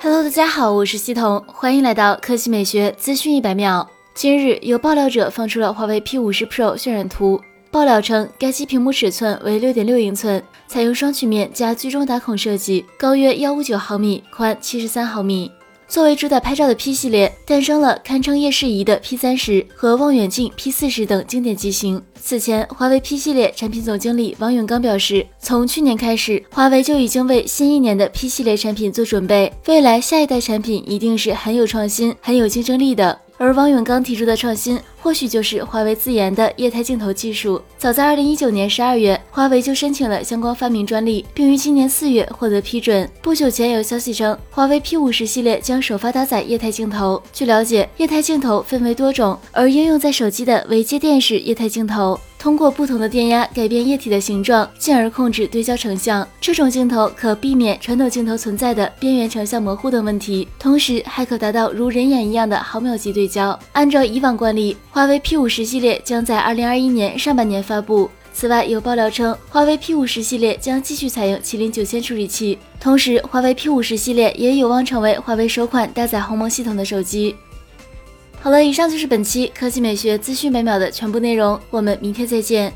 Hello，大家好，我是西彤，欢迎来到科技美学资讯一百秒。今日有爆料者放出了华为 P 五十 Pro 渲染图，爆料称该机屏幕尺寸为六点六英寸，采用双曲面加居中打孔设计，高约幺五九毫米，宽七十三毫米。作为主打拍照的 P 系列，诞生了堪称夜视仪的 P 三十和望远镜 P 四十等经典机型。此前，华为 P 系列产品总经理王永刚表示，从去年开始，华为就已经为新一年的 P 系列产品做准备，未来下一代产品一定是很有创新、很有竞争力的。而王永刚提出的创新，或许就是华为自研的液态镜头技术。早在二零一九年十二月，华为就申请了相关发明专利，并于今年四月获得批准。不久前有消息称，华为 P 五十系列将首发搭载液态镜头。据了解，液态镜头分为多种，而应用在手机的为接电式液态镜头。通过不同的电压改变液体的形状，进而控制对焦成像。这种镜头可避免传统镜头存在的边缘成像模糊等问题，同时还可达到如人眼一样的毫秒级对焦。按照以往惯例，华为 P 五十系列将在二零二一年上半年发布。此外，有爆料称，华为 P 五十系列将继续采用麒麟九千处理器，同时华为 P 五十系列也有望成为华为首款搭载鸿蒙系统的手机。好了，以上就是本期科技美学资讯每秒的全部内容，我们明天再见。